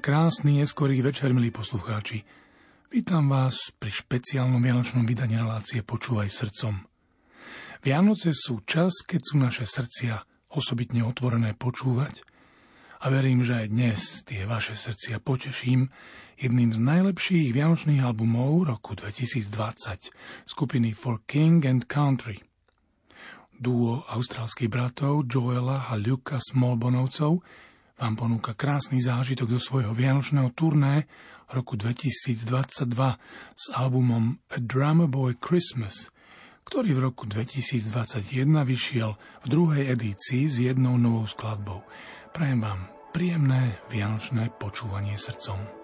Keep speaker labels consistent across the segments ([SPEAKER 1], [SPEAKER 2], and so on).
[SPEAKER 1] krásny neskorý večer, milí poslucháči. Vítam vás pri špeciálnom vianočnom vydaní relácie Počúvaj srdcom. Vianoce sú čas, keď sú naše srdcia osobitne otvorené počúvať a verím, že aj dnes tie vaše srdcia poteším jedným z najlepších vianočných albumov roku 2020 skupiny For King and Country. Duo austrálskych bratov Joela a Luka Smallbonovcov vám ponúka krásny zážitok zo svojho vianočného turné roku 2022 s albumom A Drama Boy Christmas, ktorý v roku 2021 vyšiel v druhej edícii s jednou novou skladbou. Prajem vám príjemné vianočné počúvanie srdcom.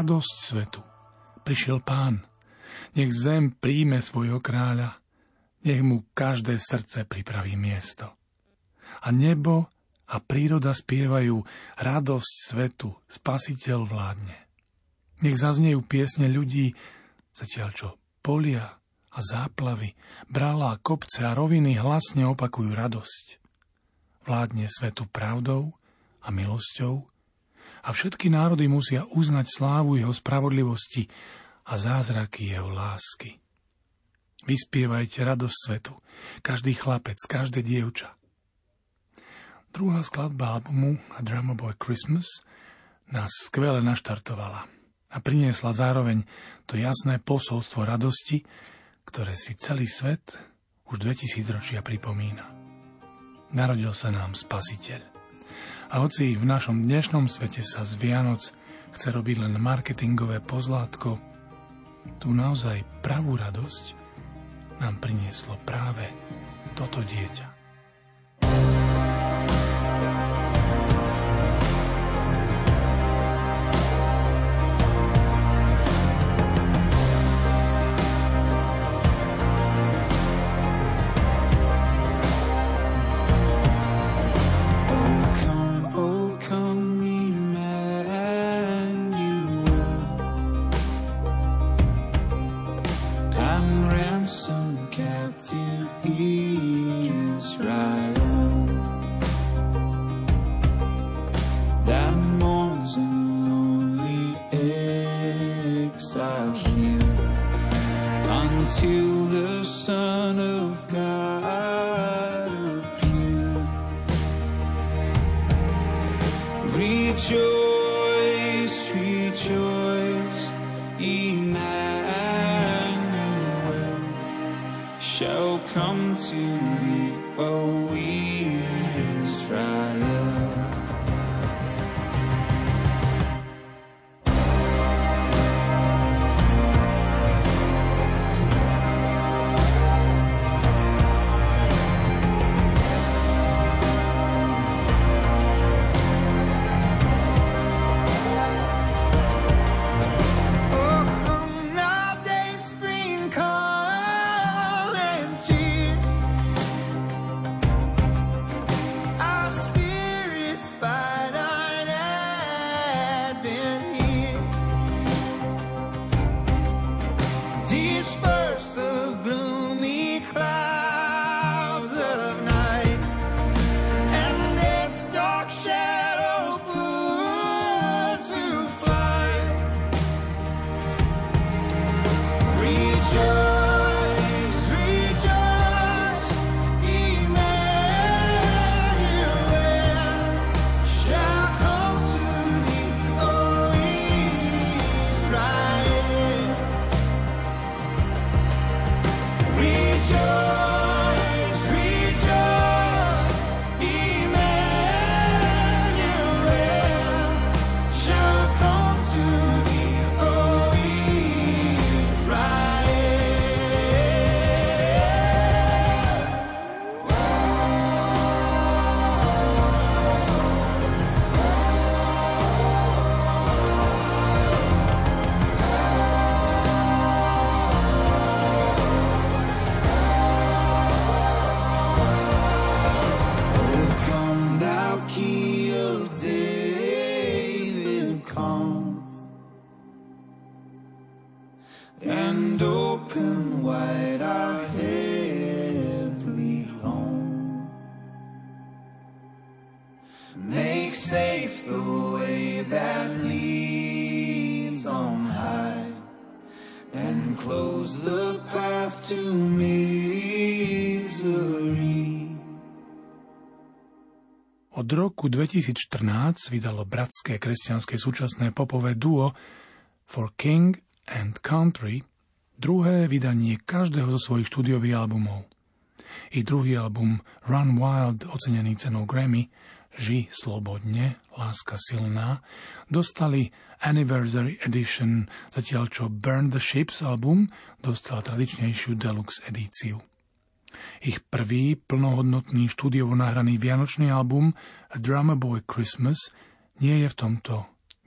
[SPEAKER 2] Radosť svetu. Prišiel pán. Nech zem príjme svojho kráľa. Nech mu každé srdce pripraví miesto. A nebo a príroda spievajú radosť svetu, spasiteľ vládne. Nech zaznejú piesne ľudí, zatiaľ čo polia a záplavy, brala, kopce a roviny hlasne opakujú radosť. Vládne svetu pravdou a milosťou a všetky národy musia uznať slávu jeho spravodlivosti a zázraky jeho lásky. Vyspievajte radosť svetu, každý chlapec, každé dievča. Druhá skladba albumu A Drama Boy Christmas nás skvele naštartovala a priniesla zároveň to jasné posolstvo radosti, ktoré si celý svet už 2000 ročia pripomína. Narodil sa nám Spasiteľ. A hoci v našom dnešnom svete sa z Vianoc chce robiť len marketingové pozlátko, tú naozaj pravú radosť nám prinieslo práve toto dieťa. 2014 vydalo bratské kresťanské súčasné popové duo For King and Country druhé vydanie každého zo svojich štúdiových albumov. Ich druhý album Run Wild, ocenený cenou Grammy, Ži slobodne, láska silná, dostali Anniversary Edition, zatiaľ čo Burn the Ships album dostal tradičnejšiu deluxe edíciu. Ich prvý plnohodnotný štúdiovo nahraný vianočný album A Drama Boy Christmas nie je v tomto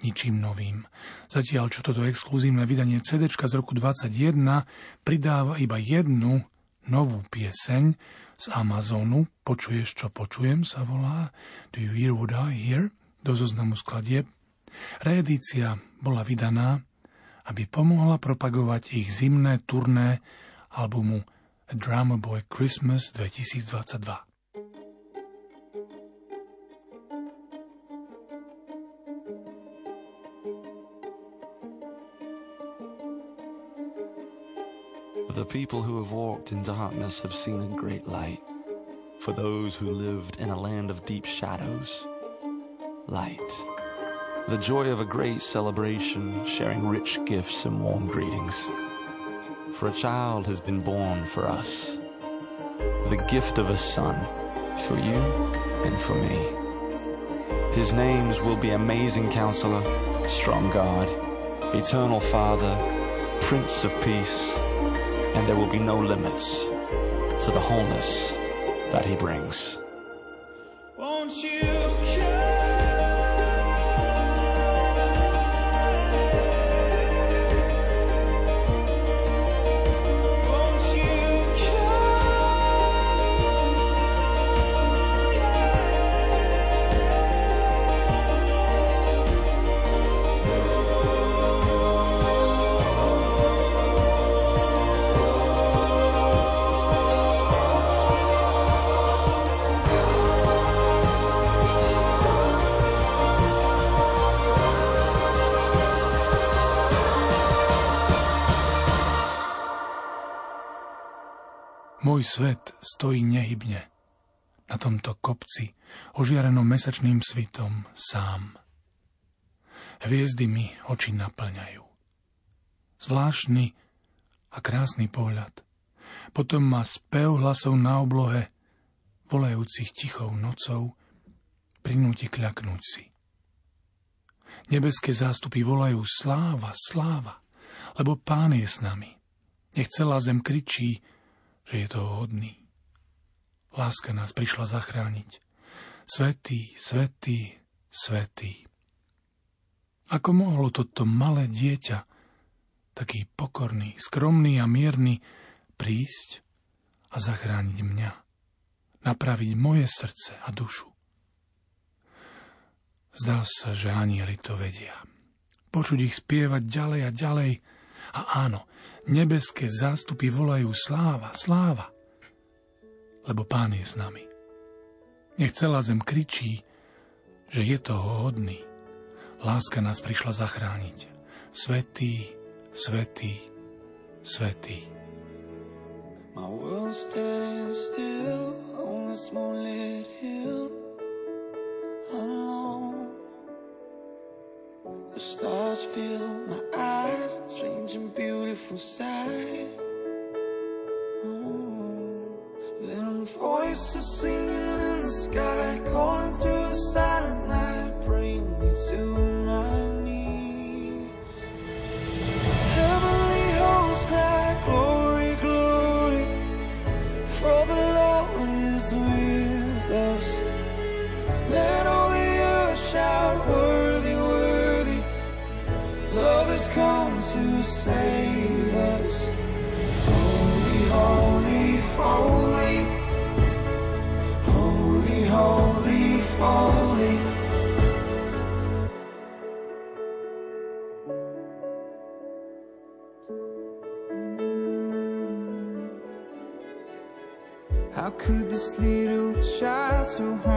[SPEAKER 2] ničím novým. Zatiaľ, čo toto exkluzívne vydanie CD z roku 21 pridáva iba jednu novú pieseň z Amazonu, Počuješ, čo počujem, sa volá Do you hear what I hear? do zoznamu skladieb. Reedícia bola vydaná, aby pomohla propagovať ich zimné turné albumu A Drama Boy Christmas 2022.
[SPEAKER 3] The people who have walked in darkness have seen a great light. For those who lived in a land of deep shadows, light. The joy of a great celebration, sharing rich gifts and warm greetings. For a child has been born for us, the gift of a son, for you and for me. His names will be Amazing Counselor, Strong God, Eternal Father, Prince of Peace, and there will be no limits to the wholeness that he brings.
[SPEAKER 2] Svet stojí nehybne na tomto kopci, ožiarenom mesačným svitom, sám. Hviezdy mi oči naplňajú. Zvláštny a krásny pohľad. Potom ma spev hlasov na oblohe, volajúcich tichou nocou, prinúti kľaknúť si. Nebeské zástupy volajú sláva, sláva, lebo pán je s nami. Nech celá zem kričí, že je toho hodný. Láska nás prišla zachrániť. Svetý, svetý, svetý. Ako mohlo toto malé dieťa, taký pokorný, skromný a mierny, prísť a zachrániť mňa, napraviť moje srdce a dušu. Zdá sa, že anieli to vedia. Počuť ich spievať ďalej a ďalej. A áno, Nebeské zástupy volajú sláva, sláva, lebo Pán je s nami. Nech celá zem kričí, že je toho hodný. Láska nás prišla zachrániť. Svetý, svetý, svetý. My world's standing still on this moonlit hill alone. The stars fill my eyes, strange and beautiful sight. Oh, then voices singing in the sky, calling through so humble,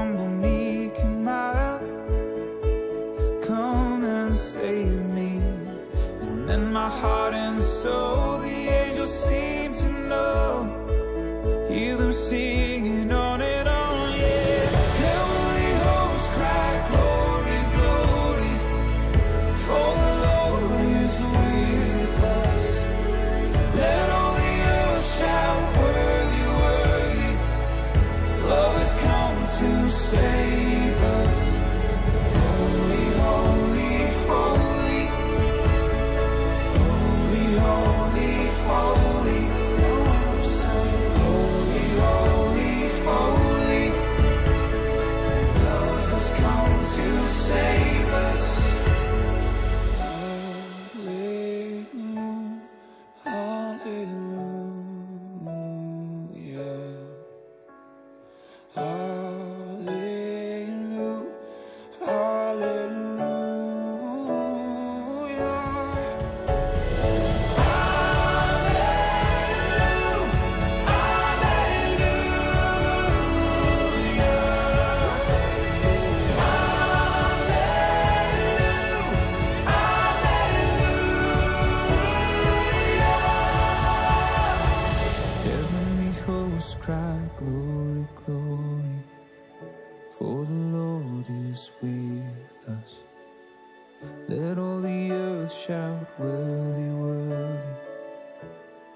[SPEAKER 2] the shout, worthy, worthy.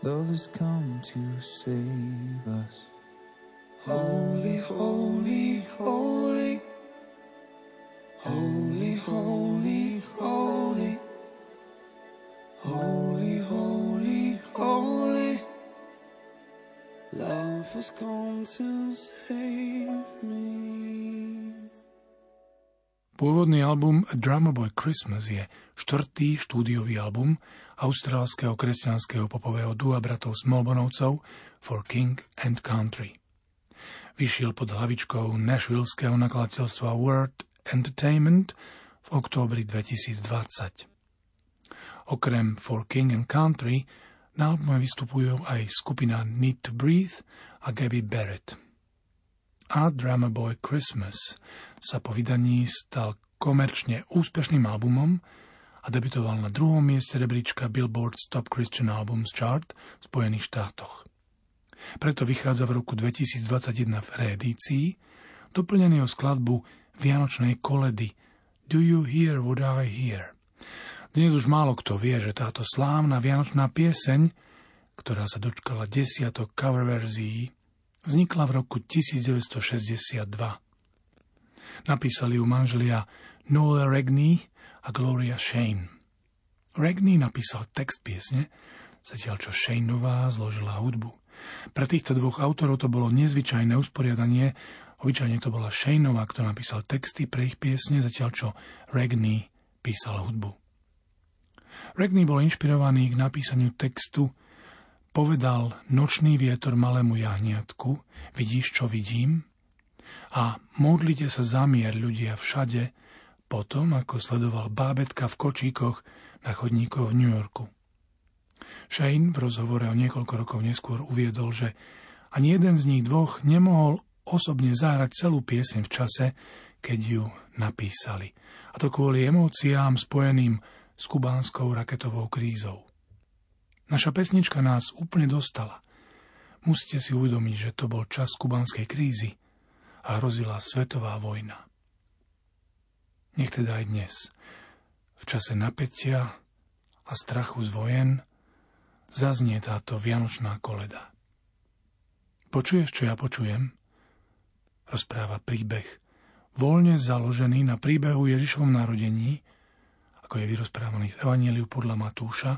[SPEAKER 2] Love has come to save us. Holy, holy, holy. Holy, holy, holy. Holy, holy, holy. Love has come to save
[SPEAKER 4] me.
[SPEAKER 2] Pôvodný album A Boy Christmas je štvrtý štúdiový album austrálskeho kresťanského popového dua bratov Smallbonovcov For King and Country. Vyšiel pod hlavičkou Nashvilleského nakladateľstva Word Entertainment v októbri 2020. Okrem For King and Country na albume vystupujú aj skupina Need to Breathe a Gabby Barrett. A Drama Boy Christmas sa po vydaní stal komerčne úspešným albumom a debutoval na druhom mieste rebríčka Billboard Top Christian Albums Chart v Spojených štátoch. Preto vychádza v roku 2021 v reedícii, doplnený o skladbu Vianočnej koledy Do You Hear What I Hear? Dnes už málo kto vie, že táto slávna vianočná pieseň, ktorá sa dočkala desiatok cover verzií, vznikla v roku 1962. Napísali ju manželia Noel Regney a Gloria Shane. Regney napísal text piesne, zatiaľ čo Shaneová zložila hudbu. Pre týchto dvoch autorov to bolo nezvyčajné usporiadanie, obyčajne to bola Shaneová, kto napísal texty pre ich piesne, zatiaľ čo Regney písal hudbu. Regney bol inšpirovaný k napísaniu textu Povedal nočný vietor malému jahniatku, vidíš, čo vidím? A modlite sa za mier ľudia všade, potom ako sledoval bábetka v kočíkoch na chodníkoch v New Yorku. Shane v rozhovore o niekoľko rokov neskôr uviedol, že ani jeden z nich dvoch nemohol osobne zahrať celú pieseň v čase, keď ju napísali. A to kvôli emóciám spojeným s kubánskou raketovou krízou. Naša pesnička nás úplne dostala. Musíte si uvedomiť, že to bol čas kubánskej krízy a hrozila svetová vojna. Nech teda aj dnes, v čase napätia a strachu z vojen, zaznie táto vianočná koleda. Počuješ, čo ja počujem? Rozpráva príbeh, voľne založený na príbehu Ježišovom narodení, ako je vyrozprávaný v Evangeliu podľa Matúša,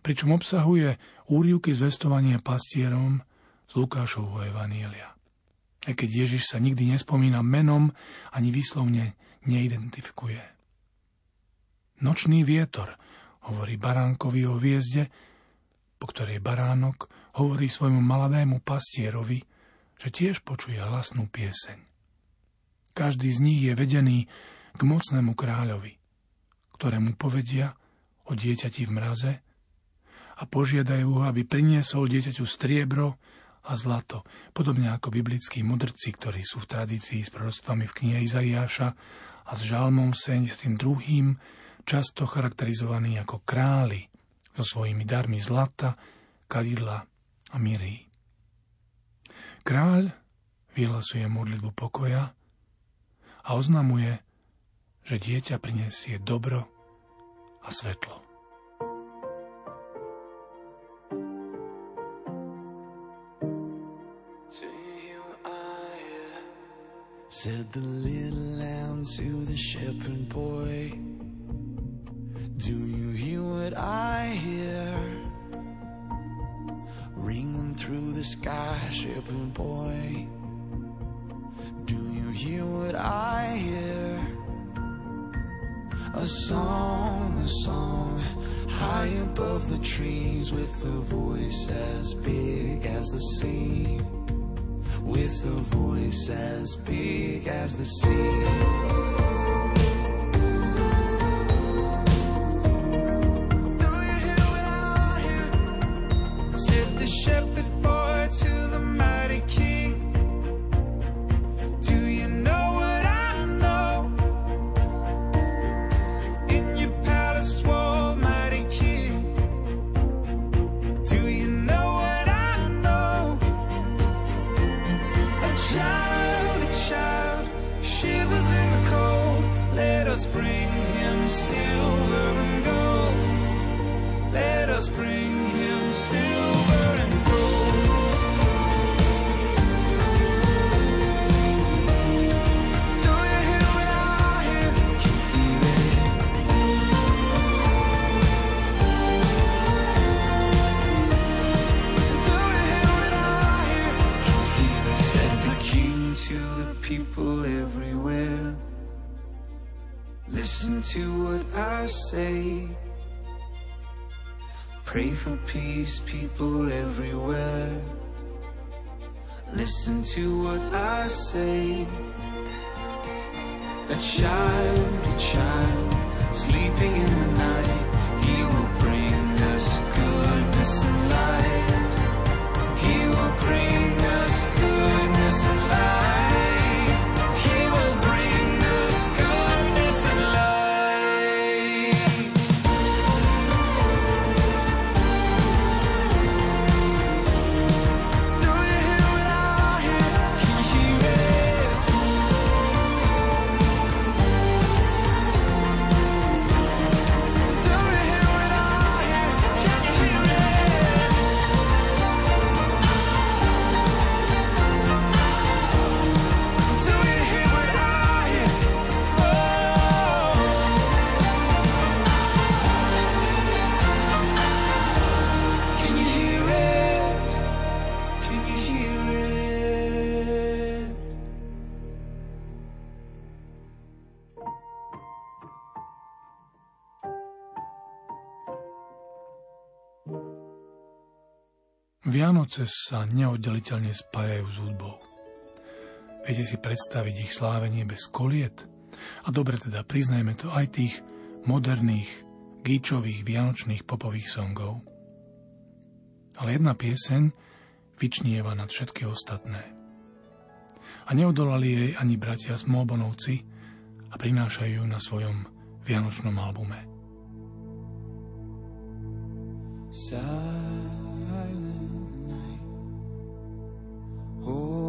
[SPEAKER 2] pričom obsahuje úrivky zvestovania pastierom z Lukášovho Evanielia aj keď Ježiš sa nikdy nespomína menom ani výslovne neidentifikuje. Nočný vietor hovorí baránkovi o hviezde, po ktorej baránok hovorí svojmu maladému pastierovi, že tiež počuje hlasnú pieseň. Každý z nich je vedený k mocnému kráľovi, ktorému povedia o dieťati v mraze a požiadajú ho, aby priniesol dieťaťu striebro, a zlato, podobne ako biblickí mudrci, ktorí sú v tradícii s proroctvami v knihe Izaiáša a s žalmom 72. často charakterizovaní ako králi so svojimi darmi zlata, kadidla a miry. Kráľ vyhlasuje modlitbu pokoja a oznamuje, že dieťa prinesie dobro a svetlo.
[SPEAKER 4] The little lamb to the shepherd boy Do you hear what I hear? Ringing through the sky, shepherd boy Do you hear what I hear? A song, a song High above the trees With a voice as big as the sea with a voice as big as the sea.
[SPEAKER 1] to what I say. that child, a child, sleeping in the night.
[SPEAKER 2] Vianoce sa neoddeliteľne spájajú s hudbou. Viete si predstaviť ich slávenie bez koliet? A dobre teda, priznajme to aj tých moderných, gíčových, vianočných popových songov. Ale jedna pieseň vyčnieva nad všetky ostatné. A neodolali jej ani bratia Smolbonovci a prinášajú ju na svojom vianočnom albume.
[SPEAKER 1] Sad. Oh.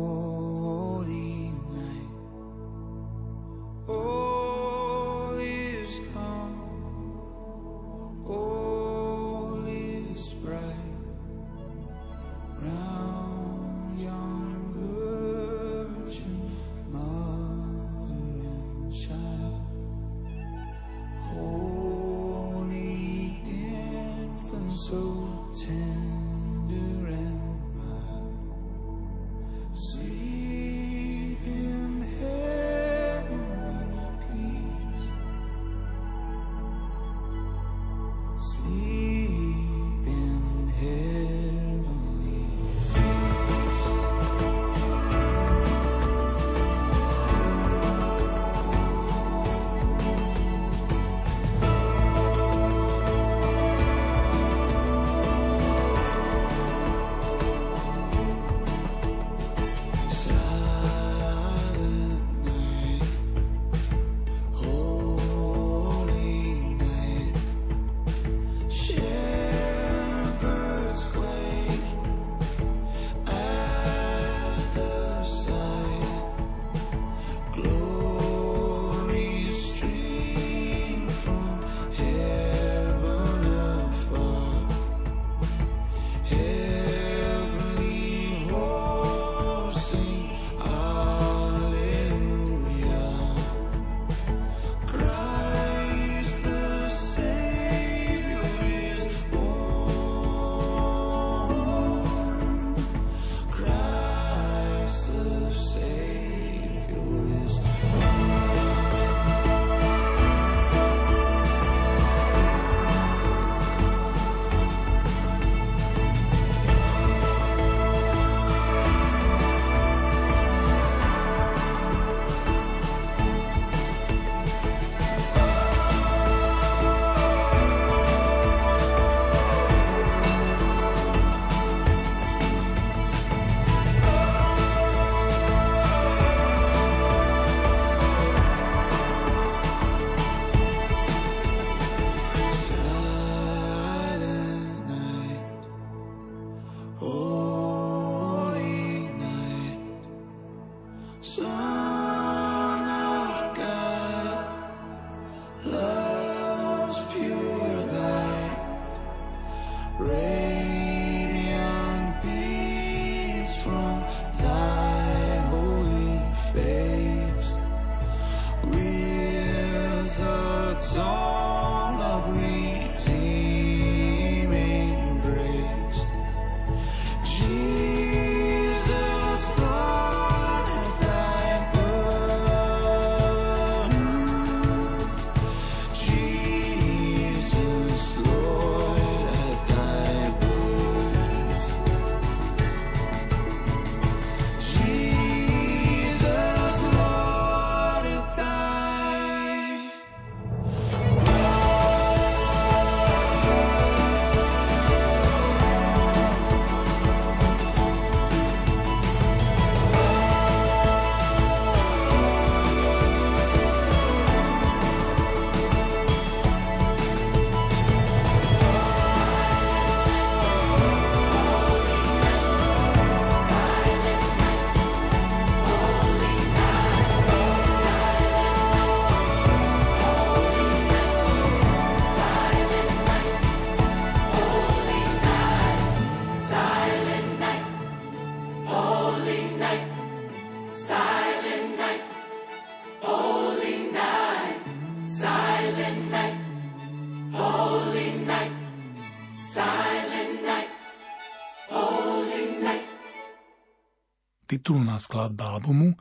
[SPEAKER 2] Titulná skladba albumu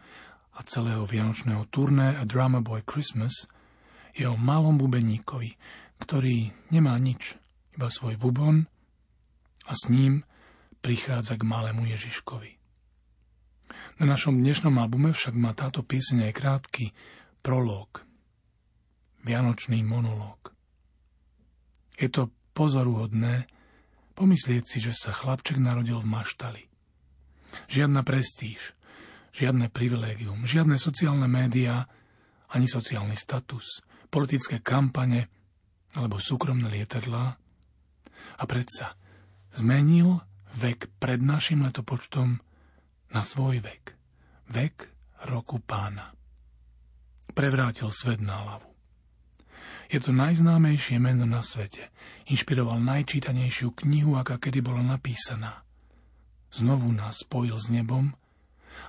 [SPEAKER 2] a celého vianočného turné A Drama Boy Christmas je o malom bubeníkovi, ktorý nemá nič, iba svoj bubon a s ním prichádza k malému Ježiškovi. Na našom dnešnom albume však má táto pieseň aj krátky prolog, vianočný monológ. Je to pozoruhodné pomyslieť si, že sa chlapček narodil v maštali. Žiadna prestíž, žiadne privilégium, žiadne sociálne médiá, ani sociálny status, politické kampane alebo súkromné lietadlá. A predsa zmenil vek pred našim letopočtom na svoj vek. Vek roku pána. Prevrátil svet na hlavu. Je to najznámejšie meno na svete. Inšpiroval najčítanejšiu knihu, aká kedy bola napísaná. Znovu nás spojil s nebom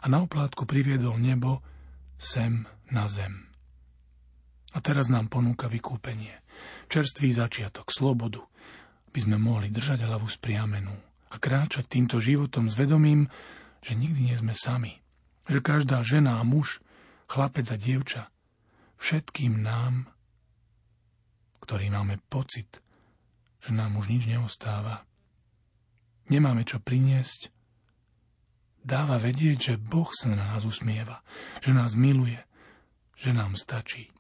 [SPEAKER 2] a na oplátku priviedol nebo sem na zem. A teraz nám ponúka vykúpenie, čerstvý začiatok, slobodu, aby sme mohli držať hlavu spriamenú a kráčať týmto životom s vedomím, že nikdy nie sme sami. Že každá žena a muž, chlapec a dievča, všetkým nám, ktorí máme pocit, že nám už nič neostáva, nemáme čo priniesť, dáva vedieť, že Boh sa na nás usmieva, že nás miluje, že nám stačí.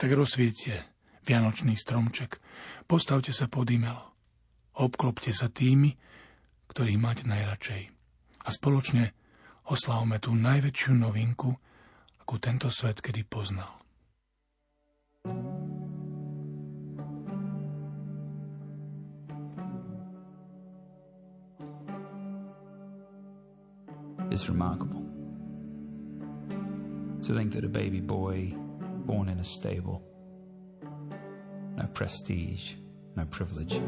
[SPEAKER 2] Tak rozsviete vianočný stromček, postavte sa pod imelo, obklopte sa tými, ktorých máte najradšej a spoločne oslavme tú najväčšiu novinku, akú tento svet kedy poznal.
[SPEAKER 1] Is remarkable. To think that a baby boy born in a stable, no prestige, no privilege,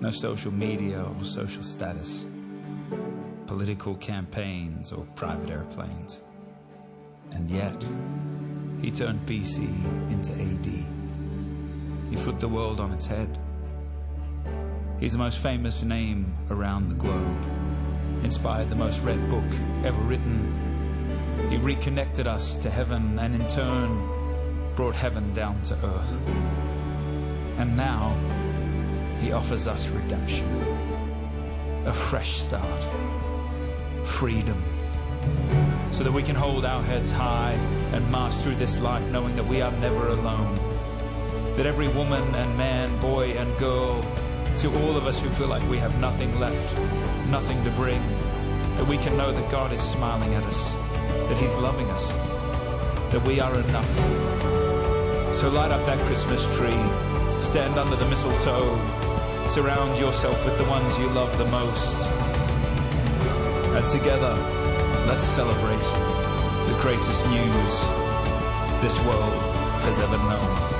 [SPEAKER 1] no social media or social status, political campaigns or private airplanes. And yet, he turned BC into AD. He flipped the world on its head. He's the most famous name around the globe inspired the most read book ever written. He reconnected us to heaven and in turn brought heaven down to earth. And now he offers us redemption, a fresh start, freedom, so that we can hold our heads high and march through this life knowing that we are never alone. That every woman and man, boy and girl, to all of us who feel like we have nothing left, nothing to bring, that we can know that God is smiling at us, that He's loving us, that we are enough. So light up that Christmas tree, stand under the mistletoe, surround yourself with the ones you love the most. And together, let's celebrate the greatest news this world has ever known.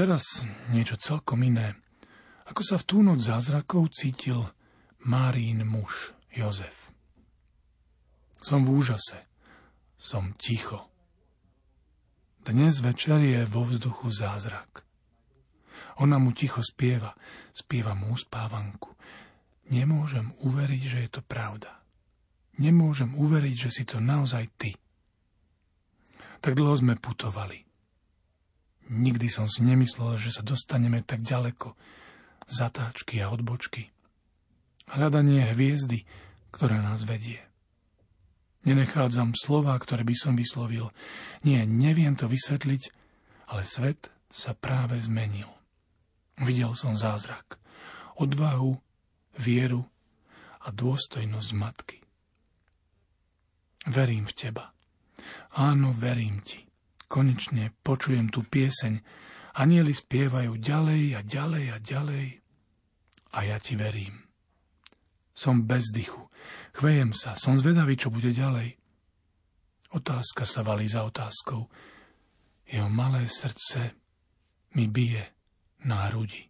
[SPEAKER 2] teraz niečo celkom iné. Ako sa v tú noc zázrakov cítil Márín muž Jozef. Som v úžase. Som ticho. Dnes večer je vo vzduchu zázrak. Ona mu ticho spieva, spieva mu uspávanku. Nemôžem uveriť, že je to pravda. Nemôžem uveriť, že si to naozaj ty. Tak dlho sme putovali. Nikdy som si nemyslel, že sa dostaneme tak ďaleko. Zatáčky a odbočky. Hľadanie hviezdy, ktorá nás vedie. Nenechádzam slova, ktoré by som vyslovil. Nie, neviem to vysvetliť, ale svet sa práve zmenil. Videl som zázrak, odvahu, vieru a dôstojnosť matky. Verím v teba. Áno, verím ti. Konečne počujem tú pieseň. Anieli spievajú ďalej a ďalej a ďalej. A ja ti verím. Som bez dychu. Chvejem sa. Som zvedavý, čo bude ďalej. Otázka sa valí za otázkou. Jeho malé srdce mi bije na hrudi.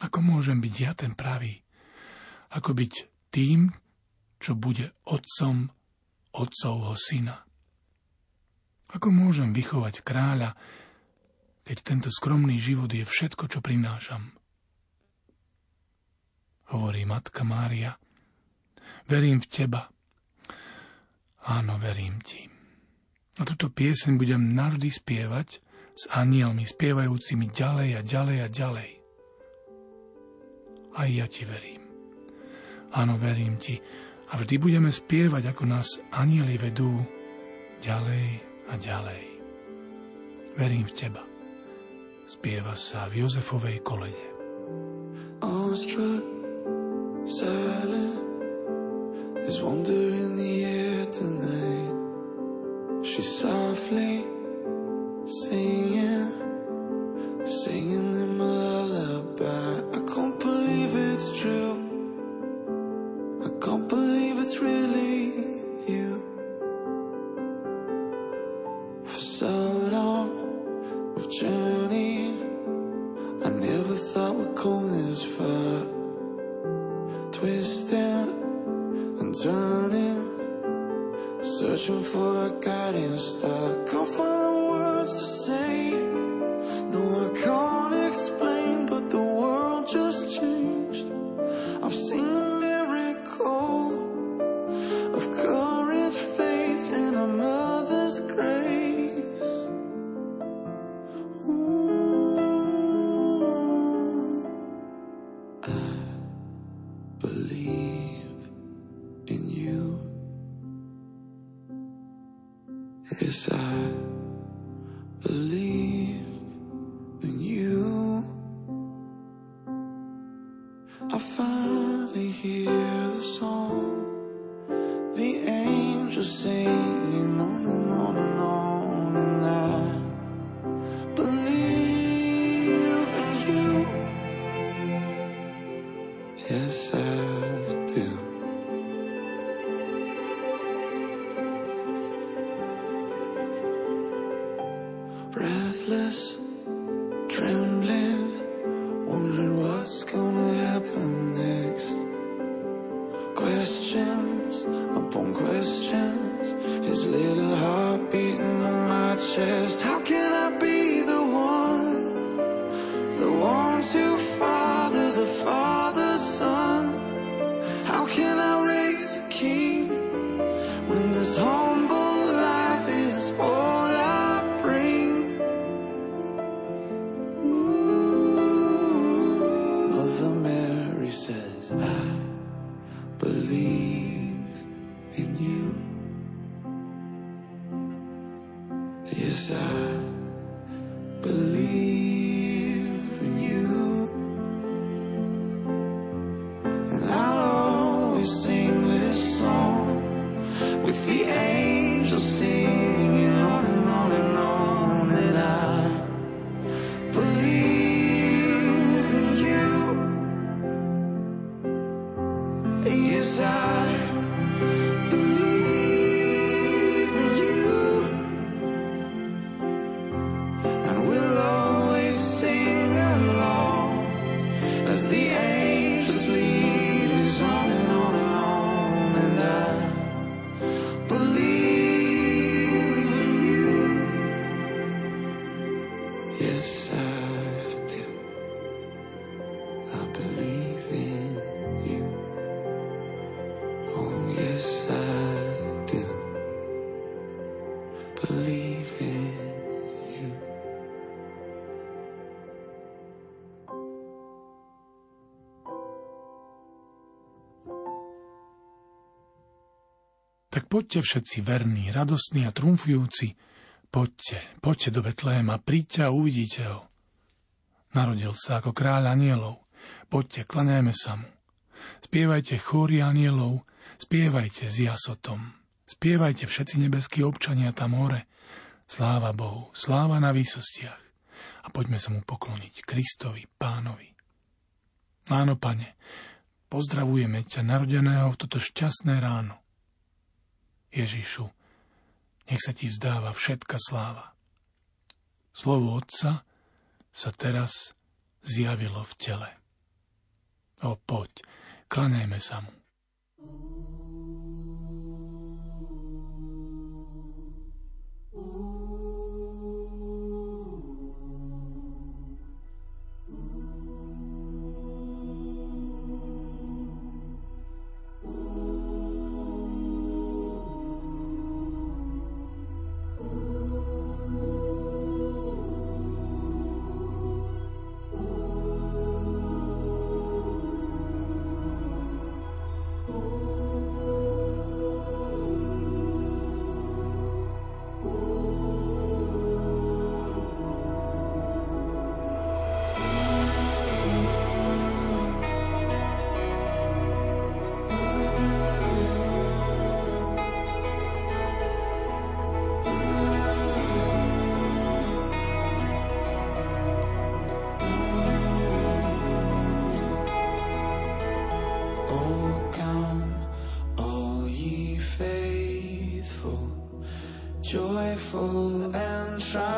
[SPEAKER 2] Ako môžem byť ja ten pravý? Ako byť tým, čo bude otcom otcovho syna? Ako môžem vychovať kráľa, keď tento skromný život je všetko, čo prinášam? Hovorí Matka Mária, verím v teba. Áno, verím ti. A túto pieseň budem navždy spievať s anielmi, spievajúcimi ďalej a ďalej a ďalej. Aj ja ti verím. Áno, verím ti. A vždy budeme spievať, ako nás anieli vedú ďalej a ďalej. Verím v teba. Spieva sa v Jozefovej kolede.
[SPEAKER 4] Awestruck, silent, there's wonder in the air tonight. She softly sings. the
[SPEAKER 2] end. Poďte všetci verní, radostní a trumfujúci. Poďte, poďte do Betléma, príďte a uvidíte ho. Narodil sa ako kráľ anielov. Poďte, klanéme sa mu. Spievajte chóry anielov, spievajte s jasotom. Spievajte všetci nebeskí občania tam hore. Sláva Bohu, sláva na výsostiach. A poďme sa mu pokloniť, Kristovi, pánovi. Áno, pane, pozdravujeme ťa narodeného v toto šťastné ráno. Ježišu, nech sa ti vzdáva všetka sláva. Slovo Otca sa teraz zjavilo v tele. O poď, klanejme sa mu.
[SPEAKER 4] Joyful and triumphant.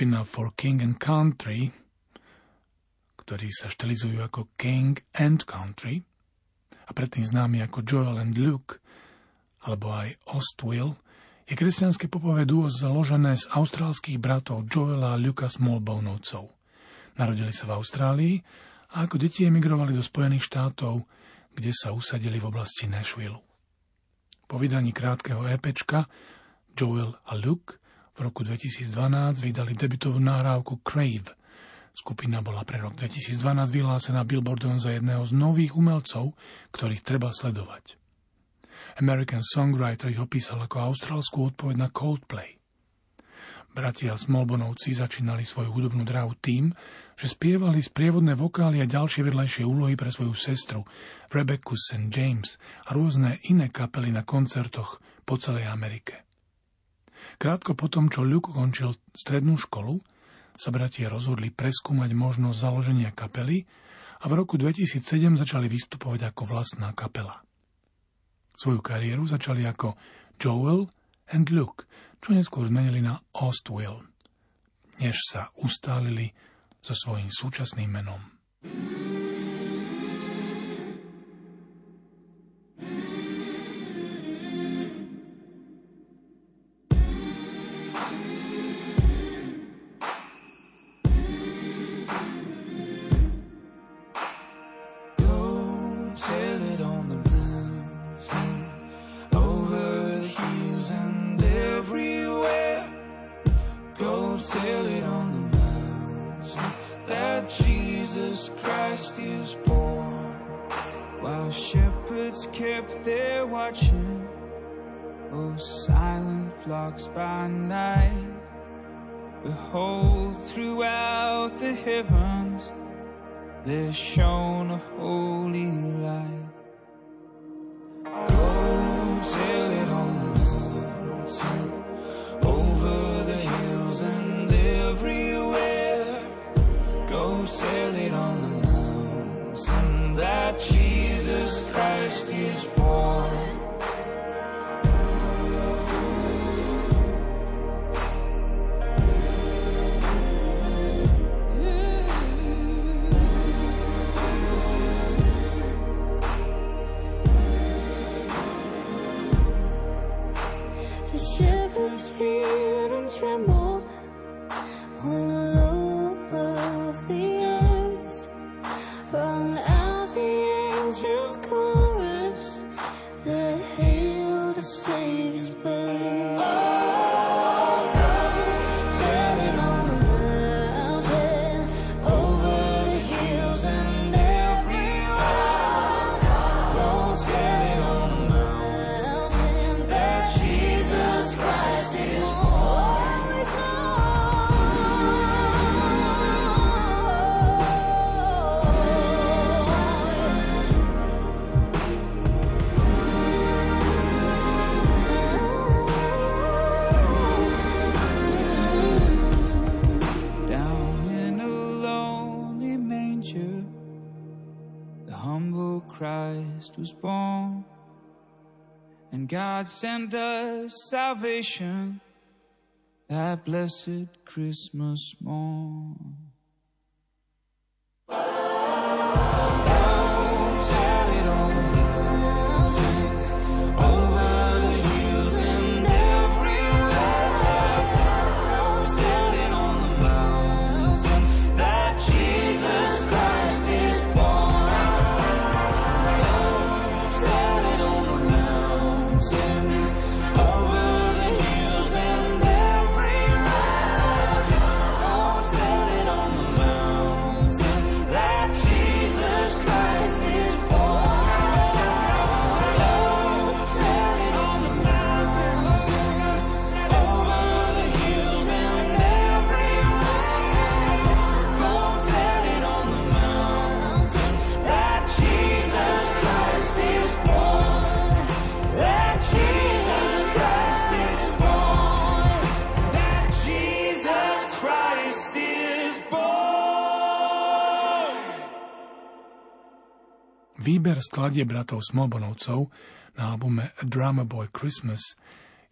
[SPEAKER 2] Skupina For King and Country, ktorí sa štilizujú ako King and Country, a predtým známy ako Joel and Luke, alebo aj Ostwill, je kresťanské popové duo založené z austrálskych bratov Joela a Luka Smallboneovcov. Narodili sa v Austrálii a ako deti emigrovali do Spojených štátov, kde sa usadili v oblasti Nashville. Po vydaní krátkeho EPčka Joel a Luke v roku 2012 vydali debutovú nahrávku Crave. Skupina bola pre rok 2012 vyhlásená Billboardom za jedného z nových umelcov, ktorých treba sledovať. American Songwriter ich opísal ako austrálskú odpoveď na Coldplay. Bratia Smolbonovci začínali svoju hudobnú dráhu tým, že spievali sprievodné vokály a ďalšie vedľajšie úlohy pre svoju sestru, Rebecca St. James a rôzne iné kapely na koncertoch po celej Amerike. Krátko potom, čo Luke končil strednú školu, sa bratia rozhodli preskúmať možnosť založenia kapely a v roku 2007 začali vystupovať ako vlastná kapela. Svoju kariéru začali ako Joel and Luke, čo neskôr zmenili na Ostwill, než sa ustálili so svojím súčasným menom.
[SPEAKER 4] Flocks by night. Behold, throughout the heavens, there shone a holy light. Go sail it on the mountain, over the hills and everywhere. Go sail it on the mountain that Jesus Christ Christ was born. And God sent us salvation that blessed Christmas morn.
[SPEAKER 2] Skladie bratov Smolbonovcov na albume A Drama Boy Christmas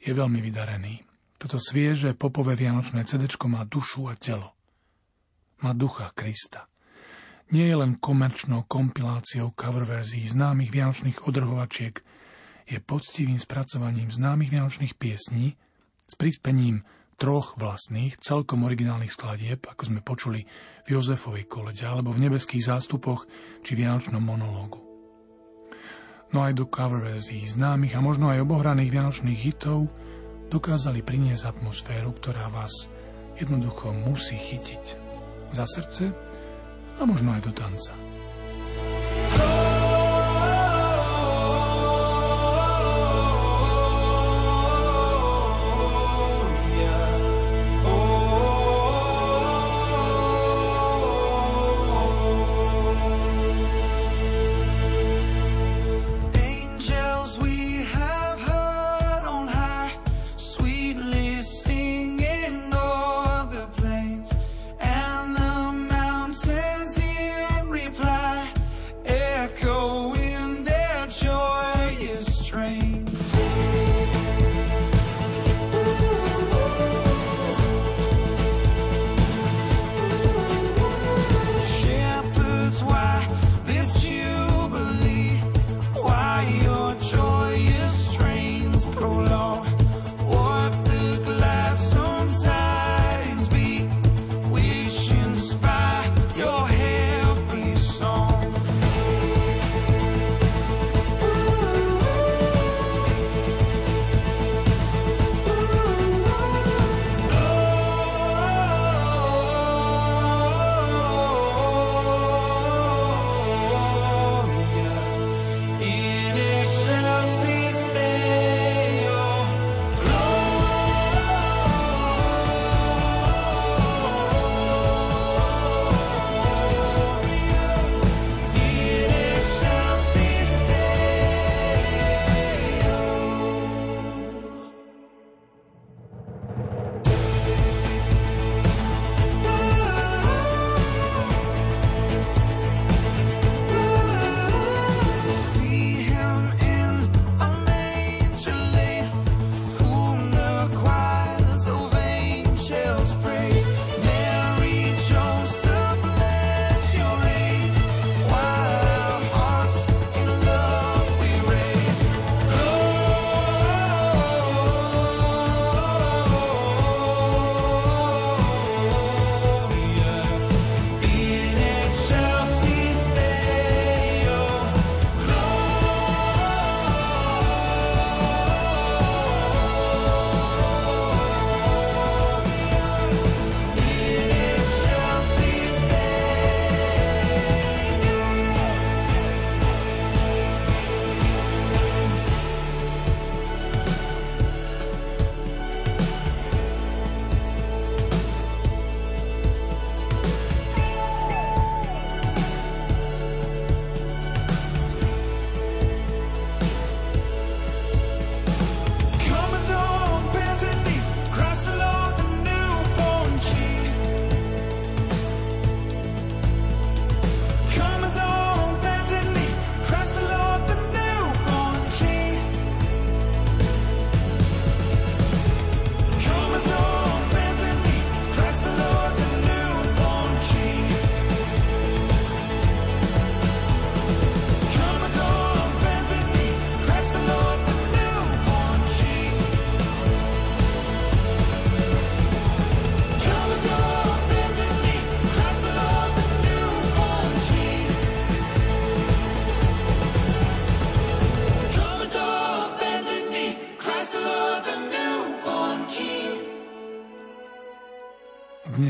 [SPEAKER 2] je veľmi vydarený. Toto svieže popové vianočné CD má dušu a telo. Má ducha Krista. Nie je len komerčnou kompiláciou cover verzií známych vianočných odrhovačiek, je poctivým spracovaním známych vianočných piesní s prispením troch vlastných, celkom originálnych skladieb, ako sme počuli v Jozefovej kolede alebo v nebeských zástupoch či vianočnom monológu no aj do cover verzií známych a možno aj obohraných vianočných hitov dokázali priniesť atmosféru, ktorá vás jednoducho musí chytiť za srdce a možno aj do tanca.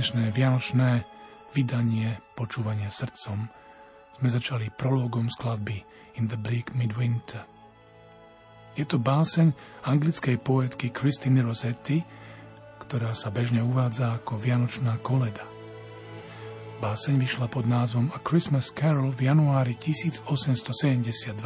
[SPEAKER 2] Dnešné vianočné vydanie Počúvanie srdcom sme začali prologom skladby In the Bleak Midwinter. Je to báseň anglickej poetky Christine Rossetti, ktorá sa bežne uvádza ako Vianočná koleda. Báseň vyšla pod názvom A Christmas Carol v januári 1872.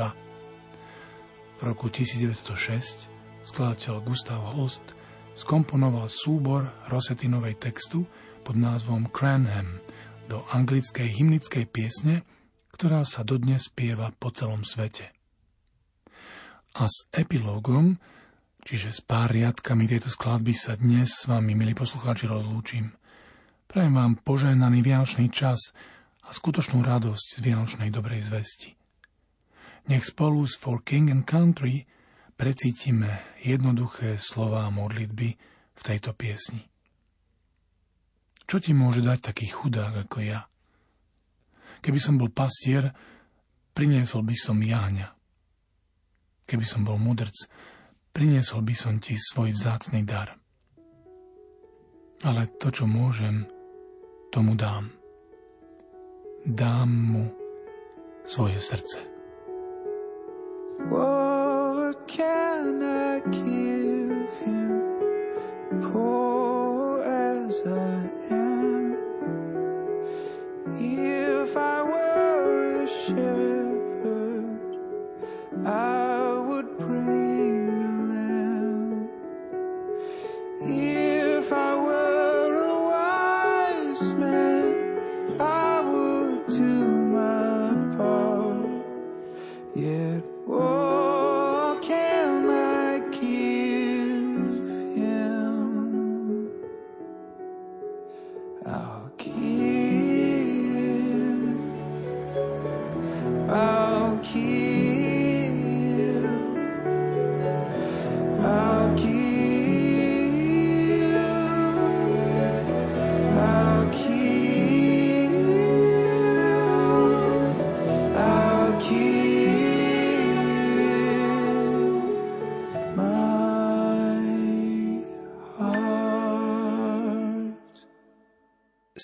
[SPEAKER 2] V roku 1906 skladateľ Gustav Holst skomponoval súbor Rosetinovej textu pod názvom Cranham do anglickej hymnickej piesne, ktorá sa dodnes spieva po celom svete. A s epilógom, čiže s pár riadkami tejto skladby sa dnes s vami, milí poslucháči, rozlúčim. Prajem vám požehnaný vianočný čas a skutočnú radosť z vianočnej dobrej zvesti. Nech spolu s For King and Country precítime jednoduché slová modlitby v tejto piesni. Čo ti môže dať taký chudák ako ja? Keby som bol pastier, priniesol by som jáňa. Keby som bol mudrc, priniesol by som ti svoj vzácný dar. Ale to, čo môžem, tomu dám. Dám mu svoje srdce. Whoa. can I give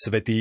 [SPEAKER 5] Svetý